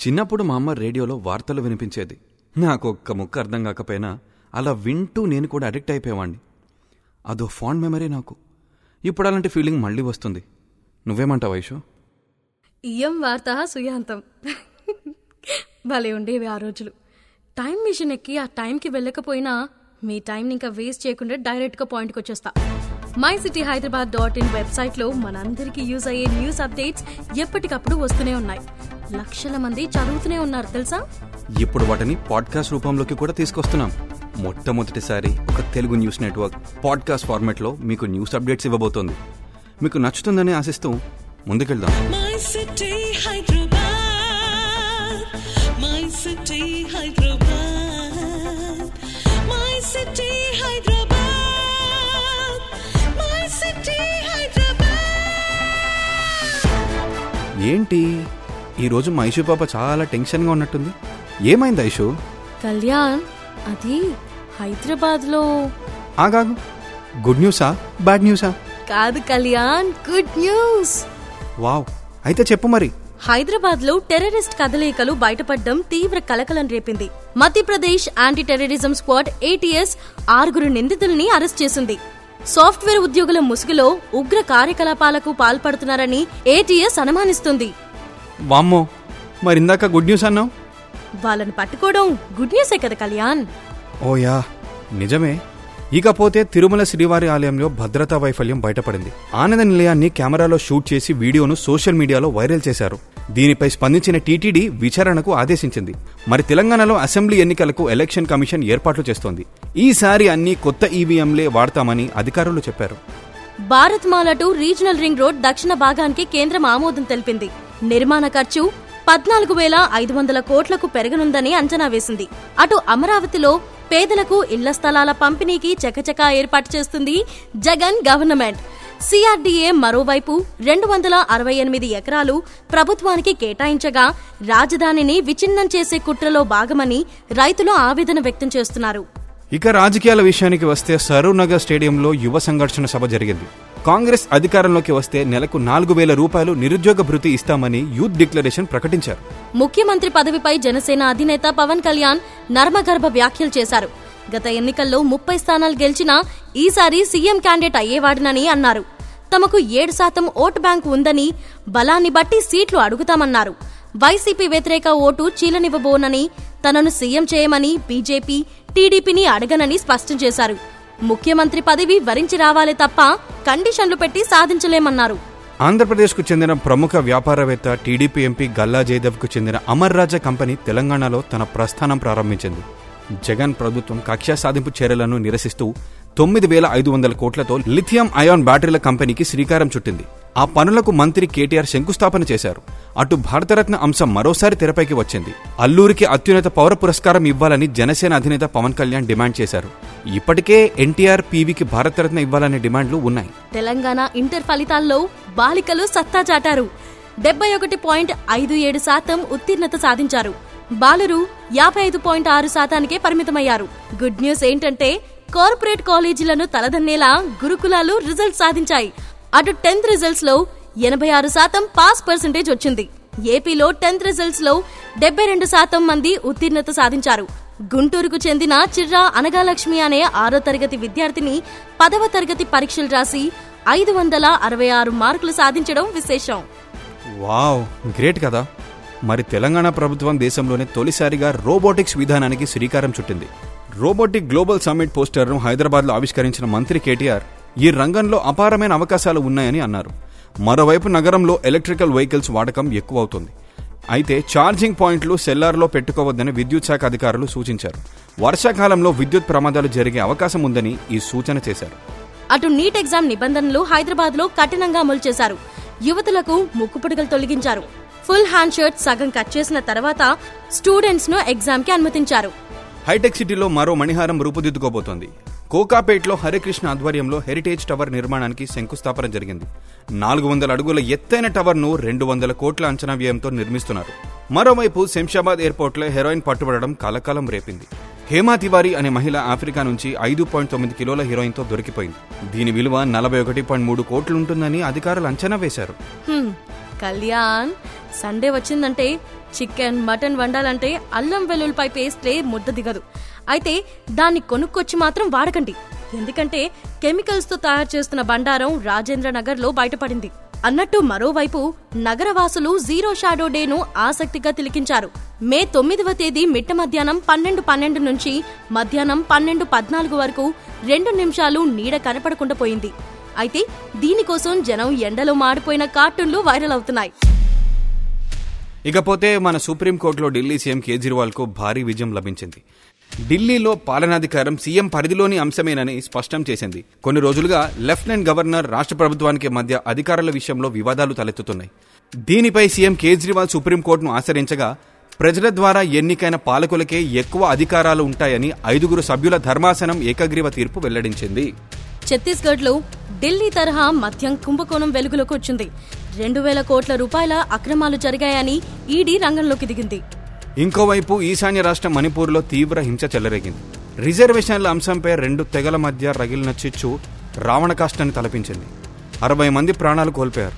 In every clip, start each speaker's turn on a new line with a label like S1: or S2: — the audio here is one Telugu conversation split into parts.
S1: చిన్నప్పుడు మా అమ్మ రేడియోలో వార్తలు వినిపించేది. నాకు ఒక్క ముక్క అర్థం కాకపోయినా అలా వింటూ నేను కూడా అడిక్ట్ అయిపోయేవాడిని అదో ఫాండ్ మెమరీ నాకు. ఇప్పుడు అలాంటి ఫీలింగ్ మళ్ళీ వస్తుంది. నువ్వేమంటావు వైషు?
S2: ఇయం వార్త సుయాంతం. భలే ఉండేవి ఆ రోజులు. టైం మిషన్ ఎక్కి ఆ టైంకి వెళ్ళకపోయినా మీ టైంని ఇంకా వేస్ట్ చేయకుండా డైరెక్ట్గా పాయింట్కి వచ్చేస్తా my city Hyderabad dot in వెబ్సైట్లో మనందరికీ యూజ్ అయ్యే న్యూస్ అప్డేట్స్ ఎప్పటికప్పుడు వస్తూనే ఉన్నాయి. లక్షల మంది చదువుతూనే ఉన్నారు తెలుసా
S1: ఇప్పుడు వాటిని పాడ్కాస్ట్ రూపంలోకి కూడా తీసుకొస్తున్నాం మొట్టమొదటిసారి ఒక తెలుగు న్యూస్ నెట్వర్క్ పాడ్కాస్ట్ ఫార్మాట్లో మీకు న్యూస్ అప్డేట్స్ ఇవ్వబోతోంది మీకు నచ్చుతుందని ఆశిస్తూ ముందుకెళ్దాం
S3: My city, Hyderabad. My city, Hyderabad. My city, Hyderabad. My city, Hyderabad.
S1: ఏంటి ఈరోజు మా ఐషు పాప చాలా టెన్షన్గా ఉన్నట్టుంది. ఏమైంది ఐషు?
S2: కళ్యాణ్ అది హైదరాబాద్లో.
S1: ఆగాగు గుడ్ న్యూసా? బ్యాడ్ న్యూసా?
S2: కాదు కళ్యాణ్ గుడ్ న్యూస్.
S1: వావ్. అయితే చెప్పు మరి.
S2: హైదరాబాద్లో టెర్రరిస్ట్ కదలికలు బయటపడడం తీవ్ర కలకలం రేపింది. Madhya Pradesh anti terrorism squad ATS ఆరుగురు నిందితుల్ని అరెస్ట్ చేసింది. సాఫ్ట్వేర్ ఉద్యోగుల ముసుగులో ఉగ్ర కార్యకలాపాలకు పాల్పడుతున్నారని ఏటీఎస్ అనుమానిస్తుంది.
S1: వామ్మో మరి ఇందాక గుడ్ న్యూస్ అన్నావు?
S2: వాళ్ళని పట్టుకోవడం గుడ్ న్యూసే కదా కళ్యాణ్.
S1: ఓయా నిజమే. ఇకపోతే తిరుమల శ్రీవారి ఆలయంలో భద్రతా వైఫల్యం బయటపడింది. ఆనంద నిలయాన్ని కెమెరాలో షూట్ చేసి వీడియోను సోషల్ మీడియాలో వైరల్ చేశారు. దీనిపై స్పందించిన టీటీడీ విచారణకు ఆదేశించింది. మరి తెలంగాణలో అసెంబ్లీ ఎన్నికలకు ఎలక్షన్ కమిషన్ ఏర్పాట్లు చేస్తోంది. ఈసారి అన్ని కొత్త ఈవీఎంలే వాడతామని అధికారులు చెప్పారు.
S2: Bharat Mala to regional ring road దక్షిణ భాగానికి కేంద్రం ఆమోదం తెలిపింది. నిర్మాణ ఖర్చు పద్నాలుగు వేల ఐదు వందల కోట్లకు పెరగనుందని అంచనా వేసింది. అటు అమరావతిలో పేదలకు ఇళ్ళ స్థలాల పంపిణీకి చకచకా ఏర్పాటు చేస్తుంది జగన్ గవర్నమెంట్. సిఆర్డీఏ మరోవైపు రెండు వందల అరవై ఎనిమిది ఎకరాలు ప్రభుత్వానికి కేటాయించగా రాజధానిని విచ్ఛిన్నం చేసే కుట్రలో భాగమని రైతులు ఆవేదన వ్యక్తం చేస్తున్నారు.
S1: ఇక రాజకీయాల విషయానికి వస్తే సరూనగర్ స్టేడియంలో యువ సంఘర్షణ సభ జరిగింది. కాంగ్రెస్ అధికారంలోకి వస్తే నెలకు నాలుగు వేల రూపాయలు నిరుద్యోగ భృతి ఇస్తామని యూత్ డిక్లరేషన్ ప్రకటించారు.
S2: ముఖ్యమంత్రి పదవిపై జనసేన అధినేత పవన్ కళ్యాణ్ నర్మగర్భ వ్యాఖ్యలు చేశారు. గత ఎన్నికల్లో ముప్పై స్థానాలు గెలిచినా ఈసారి సీఎం క్యాండిడేట్ అయ్యేవాడినని అన్నారు. తమకు ఏడు శాతం ఓటు బ్యాంకు ఉందని బలాన్ని బట్టి సీట్లు అడుగుతామన్నారు. వైసీపీ వ్యతిరేక ఓటు చీలనివ్వబోనని తనను సీఎం చేయమని బీజేపీ టీడీపీని అడగనని స్పష్టం చేశారు. ముఖ్యమంత్రి పదవి వరించి రావాలే తప్ప కండిషన్లు పెట్టి సాధించలేమన్నారు.
S1: ఆంధ్రప్రదేశ్కు చెందిన ప్రముఖ వ్యాపారవేత్త టీడీపీ ఎంపీ గల్లా జయదేవ్కు చెందిన అమర్ రాజా కంపెనీ తెలంగాణలో తన ప్రస్థానం ప్రారంభించింది. జగన్ ప్రభుత్వం కక్షా సాధింపు చర్యలను నిరసిస్తూ తొమ్మిది వేల ఐదు వందల కోట్లతో లిథియం అయాన్ బ్యాటరీల కంపెనీకి శ్రీకారం చుట్టింది. ఆ పనులకు మంత్రి కేటీఆర్ శంకుస్థాపన చేశారు. అటు భారతరత్న అంశం మరోసారి తెరపైకి వచ్చింది. అల్లూరికి అత్యున్నత పౌర పురస్కారం ఇవ్వాలని జనసేన అధినేత పవన్ కళ్యాణ్ డిమాండ్ చేశారు. ఇప్పటికే ఎన్టీఆర్ పీవీకి భారతరత్న ఇవ్వాలనే డిమాండ్లు ఉన్నాయి.
S2: తెలంగాణ ఇంటర్ ఫలితాల్లో బాలికలు సత్తా చాటారు. డెబ్బై ఒకటి పాయింట్ ఐదు ఏడు శాతం ఉత్తీర్ణత సాధించారు. బాలురు యాభై ఐదు పాయింట్ ఆరు శాతానికే పరిమితమయ్యారు. గుడ్ న్యూస్ ఏంటంటే కార్పొరేట్ కాలేజీలను తలదన్నేలా గురుకులాలు రిజల్ట్ సాధించాయి. అటు టెన్త్ రిజల్ట్స్లో ఎనభై ఆరు శాతం పాస్ పర్సెంటేజ్ వచ్చింది. ఏపీలో టెన్త్ రిజల్ట్స్లో డెబ్బై రెండు శాతం మంది ఉత్తీర్ణత సాధించారు. గుంటూరుకు చెందిన చిర్రా అనగాలక్ష్మి అనే ఆరో తరగతి విద్యార్థిని పదవ తరగతి పరీక్షలు రాసి ఐదు వందల అరవై ఆరు మార్కులు సాధించడం విశేషం.
S1: వావ్ గ్రేట్ కదా. మరి తెలంగాణ ప్రభుత్వం దేశంలోనే తొలిసారిగా రోబోటిక్స్ విధానానికి శ్రీకారం చుట్టింది. రోబోటిక్ గ్లోబల్ సమ్మిట్ పోస్టర్ను హైదరాబాద్లో ఆవిష్కరించిన మంత్రి కేటీఆర్ ఈ రంగంలో అపారమైన అవకాశాలు ఉన్నాయని అన్నారు. మరోవైపు నగరంలో ఎలక్ట్రికల్ వెహికల్స్ వాడకం ఎక్కువ అవుతుంది అయితే ఛార్జింగ్ పాయింట్లు సెల్లార్లో పెట్టుకోవద్దని విద్యుత్ శాఖ అధికారులు సూచించారు. వర్షాకాలంలో విద్యుత్ ప్రమాదాలు జరిగే అవకాశం ఉందని ఈ సూచన చేశారు.
S2: అటు నీట్ ఎగ్జామ్ నిబంధనలు హైదరాబాద్లో కఠినంగా అమలు చేశారు యువతులకు ముక్కుపుడుకలు తొలగించారు. ఫుల్ హ్యాండ్ షర్ట్ సగం కట్ చేసిన తర్వాత స్టూడెంట్స్ను ఎగ్జామ్కి అనుమతించారు.
S1: హైటెక్ సిటీలో మరో మణిహారం రూపుదిద్దుకోబోతోంది. కోకాపేట్లో హరికృష్ణ ఆధ్వర్యంలో హెరిటేజ్ టవర్ నిర్మాణానికి శంకుస్థాపన జరిగింది. నాలుగు వందల అడుగుల ఎత్తైన టవర్ను రెండు వందల కోట్ల అంచనా వ్యయంతో నిర్మిస్తున్నారు. మరోవైపు శంషాబాద్ ఎయిర్పోర్ట్లో హెరాయిన్ పట్టుబడడం కలకాలం రేపింది. హేమా తివారీ అనే మహిళ ఆఫ్రికా నుంచి ఐదు పాయింట్ తొమ్మిది కిలోల హీరోయిన్తో దొరికిపోయింది. దీని విలువ నలభై ఒకటి పాయింట్ మూడు కోట్లుంటుందని అధికారులు అంచనా వేశారు.
S2: కళ్యాణ్ సండే వచ్చిందంటే చికెన్ మటన్ వండాలంటే అల్లం వెల్లుల్లిపై పేస్టే ముద్ద దిగదు. అయితే దాన్ని కొనుక్కొచ్చి మాత్రం వాడకండి. ఎందుకంటే కెమికల్స్తో తయారు చేస్తున్న బండారం రాజేంద్ర నగర్లో బయటపడింది. అన్నట్టు మరోవైపు నగరవాసులు జీరో షాడో డేను ఆసక్తిగా తిలికించారు. మే తొమ్మిదవ తేదీ మిట్ట మధ్యాహ్నం పన్నెండు పన్నెండు నుంచి మధ్యాహ్నం పన్నెండు పద్నాలుగు వరకు రెండు నిమిషాలు నీడ కనపడకుండా పోయింది. అయితే దీనికోసం జనం ఎండలో మాడిపోయిన కార్టూన్లు వైరల్ అవుతున్నాయి.
S1: ఇకపోతే మన సుప్రీంకోర్టులో ఢిల్లీ సీఎం కేజ్రీవాల్కు భారీ విజయం లభించింది. ఢిల్లీలో పాలనాధికారం సీఎం పరిధిలోని అంశమేనని స్పష్టం చేసింది. కొన్ని రోజులుగా లెఫ్టినెంట్ గవర్నర్ రాష్ట్ర ప్రభుత్వానికి మధ్య అధికారుల విషయంలో వివాదాలు తలెత్తుతున్నాయి. దీనిపై సీఎం కేజ్రీవాల్ సుప్రీంకోర్టును ఆశ్రయించగా ప్రజల ద్వారా ఎన్నికైన పాలకులకే ఎక్కువ అధికారాలు ఉంటాయని ఐదుగురు సభ్యుల ధర్మాసనం ఏకగ్రీవ తీర్పు వెల్లడించింది.
S2: ఛత్తీస్గఢ్లో ఢిల్లీ తరహా మద్యం కుంభకోణం వెలుగులోకి వచ్చింది. రెండు వేల కోట్ల రూపాయల అక్రమాలు జరిగాయని ఈడీ రంగంలోకి దిగింది.
S1: ఇంకోవైపు ఈశాన్య రాష్ట్రం మణిపూర్లో తీవ్ర హింస చెలరేగింది. రిజర్వేషన్ల అంశంపై రెండు తెగల మధ్య రగిలిన చిచ్చు రావణ కాష్టాన్ని తలపించింది. అరవై మంది ప్రాణాలు కోల్పోయారు.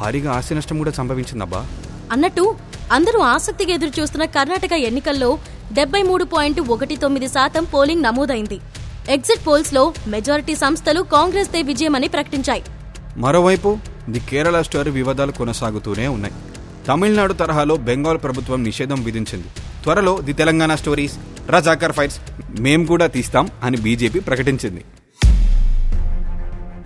S1: భారీగా ఆస్తి నష్టం కూడా సంభవించిందబ్బా.
S2: అన్నట్టు అందరూ ఆసక్తిగా ఎదురు చూస్తున్న కర్ణాటక ఎన్నికల్లో డెబ్బై మూడు పాయింట్ ఒకటి తొమ్మిది శాతం పోలింగ్ నమోదైంది. ఎగ్జిట్ పోల్స్లో మెజారిటీ సంస్థలు కాంగ్రెస్ దే విజయమని ప్రకటించాయి.
S1: మరోవైపు ది కేరళ స్టోరీ వివాదాలు కొనసాగుతూనే ఉన్నాయి. తమిళనాడు తరహాలో బెంగాల్ ప్రభుత్వం నిషేధం విధించింది. త్వరలో the Telangana stories Razakar fights మేం కూడా తీస్తాం అని బీజేపీ ప్రకటించింది.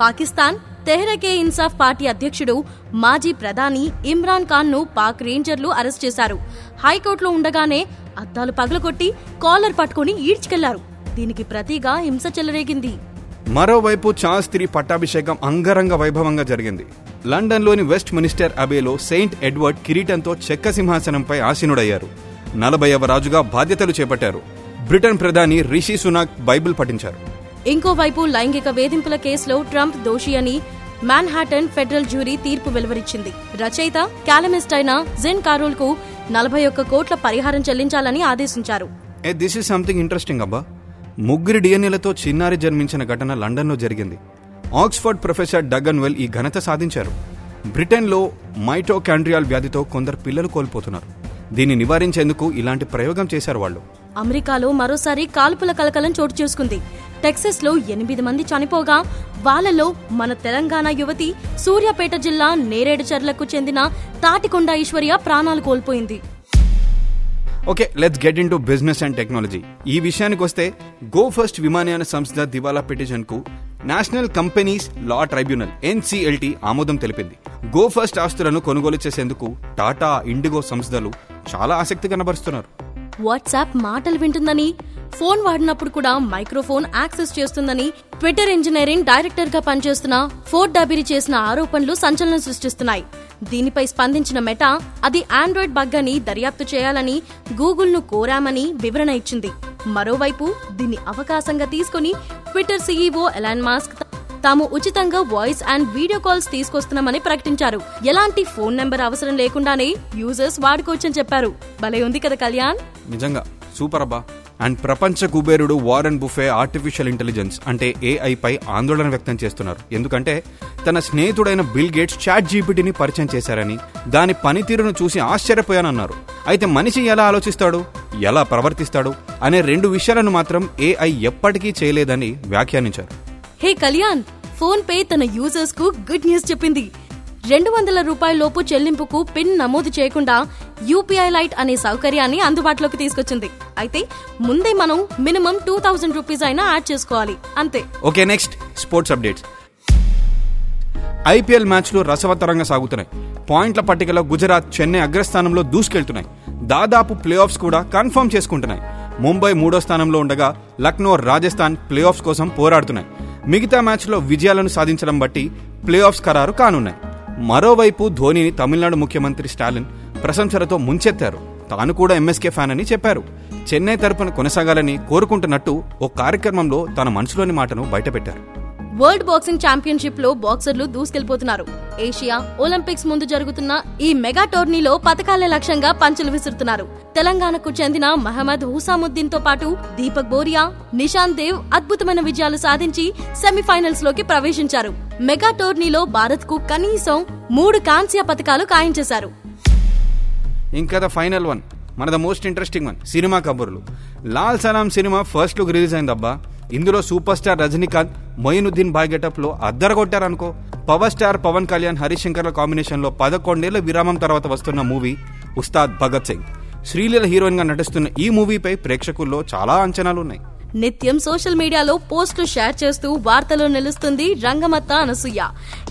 S2: పాకిస్తాన్ తెహ్రకే ఇన్సాఫ్ పార్టీ అధ్యక్షుడు మాజీ ప్రధాని ఇమ్రాన్ ఖాన్ను పాక్ రేంజర్లు అరెస్ట్ చేశారు. హైకోర్టులో ఉండగానే అద్దాలు పగలగొట్టి కాలర్ పట్టుకుని ఈడ్చుకెళ్ళారు. దీనికి ప్రతిగా హింస చెలరేగింది.
S1: మరోవైపు చార్ల్స్ త్రీ పట్టాభిషేకం అంగరంగ వైభవంగా జరిగింది. లండన్లోని వెస్ట్ మినిస్టర్ అబేలో సెయింట్ ఎడ్వర్డ్ కిరీటంతో చెక్క సింహాసనంపై ఆసీనుడయ్యారు. నలభైవ రాజుగా బాధ్యతలు చేపట్టారు. బ్రిటన్ ప్రధాని రిషి సునాక్ బైబిల్ పఠించారు.
S2: ఇంకోవైపు లైంగిక వేధింపుల కేసులో ట్రంప్ దోషి అని మాన్హాటన్ ఫెడరల్ జ్యూరీ తీర్పు వెలువరించింది. రచయిత కాలమిస్ట్ అయిన జెన్ కారోల్కు నలభై ఒక్క కోట్ల పరిహారం చెల్లించాలని ఆదేశించారు.
S1: దిస్ ఇస్ సంథింగ్ ఇంట్రెస్టింగ్ అబ్బా. ముగ్గురి డిఎన్ఏలతో చిన్నారి జన్మించిన ఘటన లండన్లో జరిగింది. ఆక్స్ఫర్డ్ ప్రొఫెసర్ డగన్ వెల్ ఈ ఘనత సాధించారు. బ్రిటన్లో మైటోకాండ్రియాల్ వ్యాధితో కొందరు పిల్లలు కోల్పోతున్నారు. దీన్ని నివారించేందుకు ఇలాంటి ప్రయోగం చేశారు వాళ్ళు.
S2: అమెరికాలో మరోసారి కాల్పుల కలకలం చోటు చేసుకుంది. టెక్సస్లో ఎనిమిది మంది చనిపోగా వాళ్ళలో మన తెలంగాణ యువతి సూర్యాపేట జిల్లా నేరేడుచర్లకు చెందిన తాటికొండ ఐశ్వర్య ప్రాణాలు కోల్పోయింది.
S1: Okay let's get into business and technology ఈ విషయానికి వస్తే గో ఫస్ట్ విమానయాన సంస్థ దివాలా పిటిషన్కు national companies law tribunal NCLT ఆమోదం తెలిపింది. గో ఫస్ట్ ఆస్తులను కొనుగోలు చేసేందుకు టాటా ఇండిగో సంస్థలు చాలా ఆసక్తి కనబరుస్తున్నారు.
S2: వాట్సాప్ మాటలు వింటుందని ఫోన్ వాడినప్పుడు కూడా మైక్రోఫోన్ యాక్సెస్ చేస్తుందని ట్విట్టర్ ఇంజనీరింగ్ డైరెక్టర్గా పనిచేస్తున్న ఫోర్డ్ డబిరి చేసిన ఆరోపణలు సంచలనం సృష్టిస్తున్నాయి. దీనిపై స్పందించిన మెటా అది ఆండ్రాయిడ్ బగ్ అని దర్యాప్తు చేయాలని గూగుల్ను కోరామని వివరణ ఇచ్చింది. మరోవైపు దీన్ని అవకాశంగా తీసుకుని ట్విట్టర్ సీఈఓ ఎలాన్ మాస్క్ తాము ఉచితంగా వాయిస్ అండ్ వీడియో కాల్స్ తీసుకొస్తున్నామని ప్రకటించారు. ఎలాంటి ఫోన్ నెంబర్ అవసరం లేకుండానే యూజర్స్ వాడుకోవచ్చని చెప్పారు. భలే ఉంది కదా కళ్యాణ్?
S1: నిజంగా. సూపర్ అబ్బా. అండ్ ప్రపంచ కుబేరుడు వారన్ బుఫే ఆర్టిఫిషియల్ ఇంటెలిజెన్స్ అంటే ఏఐపై ఆందోళన వ్యక్తం చేస్తున్నారు. ఎందుకంటే తన స్నేహితుడైన బిల్ గేట్స్ చాట్ జీపీటీని పరిచయం చేశారని దాని పనితీరును చూసి ఆశ్చర్యపోయానన్నారు. అయితే మనిషి ఎలా ఆలోచిస్తాడు? ఎలా ప్రవర్తిస్తాడు? అనే రెండు విషయాలను మాత్రం ఏఐ ఎప్పటికీ చేయలేదని వ్యాఖ్యానించారు.
S2: హే కళ్యాణ్ ఫోన్ పే తన యూజర్స్కు గుడ్ న్యూస్ చెప్పింది. రెండు వందల రూపాయల లోపు చెల్లింపుకు పిన్ నమోదు చేయకుండా యూపీఐ లైట్ అనే సౌకర్యాన్ని అందుబాటులోకి తీసుకొచ్చింది. అయితే ముందే మనం మినిమం టూ థౌజండ్ రూపీస్ అయినా యాడ్ చేసుకోవాలి. అంతే.
S1: Okay next sports updates. IPL మ్యాచ్లు రసవత్తరంగా సాగుతున్నాయి. పాయింట్ల పట్టికలో గుజరాత్ చెన్నై అగ్రస్థానంలో దూసుకెళ్తున్నాయి. దాదాపు ప్లే ఆఫ్స్ కూడా కన్ఫర్మ్ చేసుకుంటున్నాయి. ముంబై మూడో స్థానంలో ఉండగా లక్నో రాజస్థాన్ ప్లే ఆఫ్స్ కోసం పోరాడుతున్నాయి. మిగతా మ్యాచ్లో విజయాలను సాధించడం బట్టి ప్లే ఆఫ్స్ ఖరారు కానున్నాయి. మరోవైపు ధోనిని తమిళనాడు ముఖ్యమంత్రి స్టాలిన్ ప్రశంసలతో ముంచెత్తారు. తాను కూడా ఎంఎస్కే ఫ్యాన్ అని చెప్పారు. చెన్నై తరపున కొనసాగాలని కోరుకుంటున్నట్టు ఓ కార్యక్రమంలో తన మనసులోని మాటను బయటపెట్టారు.
S2: వరల్డ్ బాక్సింగ్ ఛాంపియన్షిప్లో బాక్సర్లు దూసుకెళ్ళిపోతున్నారు ఏషియా ఒలింపిక్స్ ముందు జరుగుతున్న ఈ మెగా టోర్నీలో పథకాలే లక్ష్యంగా పంచులు విసురుతున్నారు. తెలంగాణకు చెందిన మహమ్మద్ హుసాముద్దీన్తో పాటు దీపక్ బోరియా నిషాన్ దేవ్ అద్భుతమైన విజయాలు సాధించి సెమీఫైనల్స్లోకి ప్రవేశించారు. మెగా టోర్నీలో భారత్కు కనీసం మూడు కాంస్య పథకాలు ఖాయం చేశారు.
S1: ఇంకా ద ఫైనల్ వన్. మన the most interesting one. Cinema కబుర్లు. Lal Salaam cinema first look release అయిందబ్బా. ఇందులో సూపర్ స్టార్ రజనీకాంత్ మొయినుద్దీన్ బాయ్ గెటప్లో అద్దరగొట్టారనుకో. పవర్ స్టార్ పవన్ కళ్యాణ్ హరిశంకర్ల కాంబినేషన్లో పదకొండేళ్ళ విరామం తర్వాత వస్తున్న మూవీ ఉస్తాద్ భగత్ సింగ్. శ్రీలీల హీరోయిన్గా నటిస్తున్న ఈ మూవీపై ప్రేక్షకుల్లో చాలా అంచనాలు ఉన్నాయి
S2: నిత్యం సోషల్ మీడియాలో పోస్టులు షేర్ చేస్తూ వార్తలు నిలుస్తుంది రంగమత్త అనసూయ.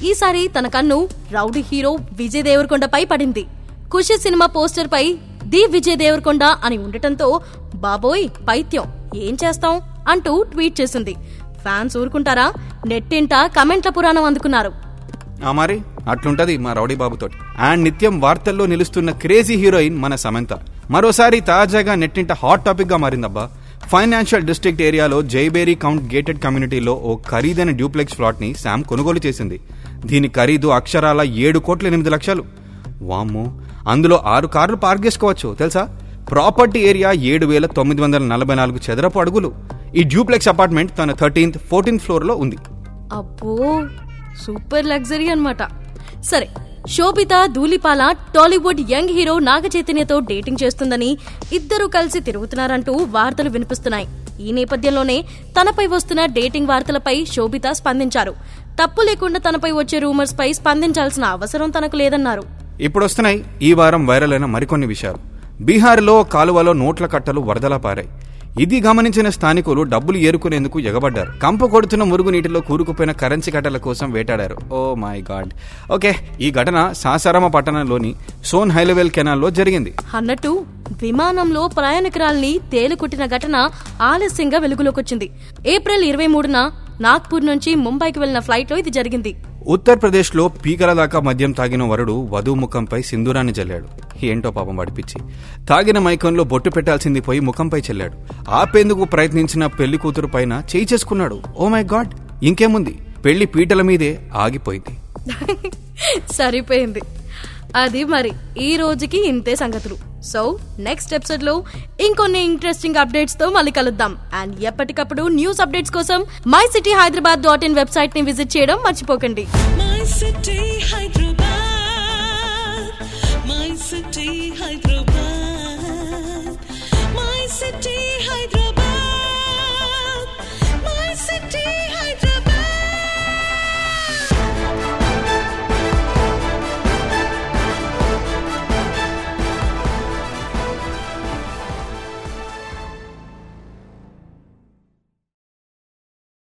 S2: ఈసారి తన కన్ను రౌడీ హీరో విజయ్ దేవరకొండపై పడింది. ఖుషి సినిమా పోస్టర్ పై ది విజయ్ దేవరకొండ అని ఉండటంతో బాబోయ్ పైత్యం ఏం చేస్తాం? అంటూ ట్వీట్ చేసింది. ఫ్యాన్స్ ఊరుకుంటారా? నెట్టింట కమెంట్ల పురాణం అందుకున్నారు.
S1: ఆ మరి అట్లుంటది మా రౌడీ బాబుతోటి అండ్ నిత్యం వార్తల్లో నిలుస్తున్న క్రేజీ హీరోయిన్ మన సమంత. మరోసారి తాజాగా నెట్టింట హాట్ టాపిక్గా మారిందబ్బా. ఫైనాన్షియల్ డిస్ట్రిక్ట్ ఏరియాలో జైబేరీ కౌంట్ గేటెడ్ కమ్యూనిటీలో ఓ ఖరీదైన డ్యూప్లెక్స్ ఫ్లాట్ని శామ్ కొనుగోలు చేసింది. దీని ఖరీదు అక్షరాల ఏడు కోట్ల ఎనిమిది లక్షలు. వామ్మో అందులో ఆరు కార్లు పార్క్ చేసుకోవచ్చు. తెలుసా? ప్రాపర్టీ ఏరియా ఏడు వేల తొమ్మిది వందల నలభై నాలుగు చదరపు అడుగులు. ఈ డ్యూప్లెక్స్ అపార్ట్మెంట్ తన థర్టీన్త్ ఫోర్టీన్త్ ఫ్లోర్లో ఉంది.
S2: అబ్బో సూపర్ లగ్జరీ అనమాట సరే Sobhita Dhulipala Tollywood young hero Naga చైతన్యతో dating చేస్తుందని ఇద్దరు కలిసి తిరుగుతున్నారంటూ వార్తలు వినిపిస్తున్నాయి. ఈ నేపథ్యంలోనే తనపై వస్తున్న డేటింగ్ వార్తలపై శోభిత స్పందించారు. తప్పు లేకుండా తనపై వచ్చే రూమర్స్ పై స్పందించాల్సిన అవసరం తనకు లేదన్నారు.
S1: ఇప్పుడు వస్తున్నాయి ఈ వారం వైరల్ అయిన మరికొన్ని విషయాలు. బీహార్లో కాలువలో నోట్ల కట్టలు వరదలా పారాయి. ఇది గమనించిన స్థానికులు డబ్బులు ఏరుకునేందుకు ఎగబడ్డారు. కంప కొడుతున్న మురుగునీటిలో కూరుకుపోయిన కరెన్సీ కట్టల కోసం వేటాడారు. Oh my god. ఓకే ఈ ఘటన సాసారామ పట్టణంలోని సోన్ హైలవేల్ కెనాల్లో జరిగింది.
S2: అన్నట్టు విమానంలో ప్రయాణికురాల్ని తేలుకుట్టిన ఘటన ఆలస్యంగా వెలుగులోకొచ్చింది. ఏప్రిల్ ఇరవై మూడున నాగ్పూర్ నుంచి ముంబైకి వెళ్ళిన ఫ్లైట్లో ఇది జరిగింది.
S1: ఉత్తరప్రదేశ్లో పీకల దాకా మద్యం తాగిన వరుడు వధువు ముఖంపై సింధూరాన్ని చల్లాడు ఏంటో పాపం పడిపించి తాగిన మైకంలో బొట్టు పెట్టాల్సింది పోయి ముఖంపై చెల్లాడు. ఆపేందుకు ప్రయత్నించిన పెళ్ళి కూతురు పైన చేయి చేసుకున్నాడు. Oh my god! ఇంకేముంది? పెళ్ళి పీటల మీదే ఆగిపోయింది.
S2: సరిపోయింది. అది మరి ఈ రోజుకి ఇంతే సంగతులు. సో నెక్స్ట్ ఎపిసోడ్లో ఇంకొన్ని ఇంట్రెస్టింగ్ అప్డేట్స్తో మళ్ళీ కలుద్దాం. అండ్ ఎప్పటికప్పుడు న్యూస్ అప్డేట్స్ కోసం my city Hyderabad dot in వెబ్సైట్ని విజిట్ చేయడం మర్చిపోకండి.
S3: My city Hyderabad my city Hyderabad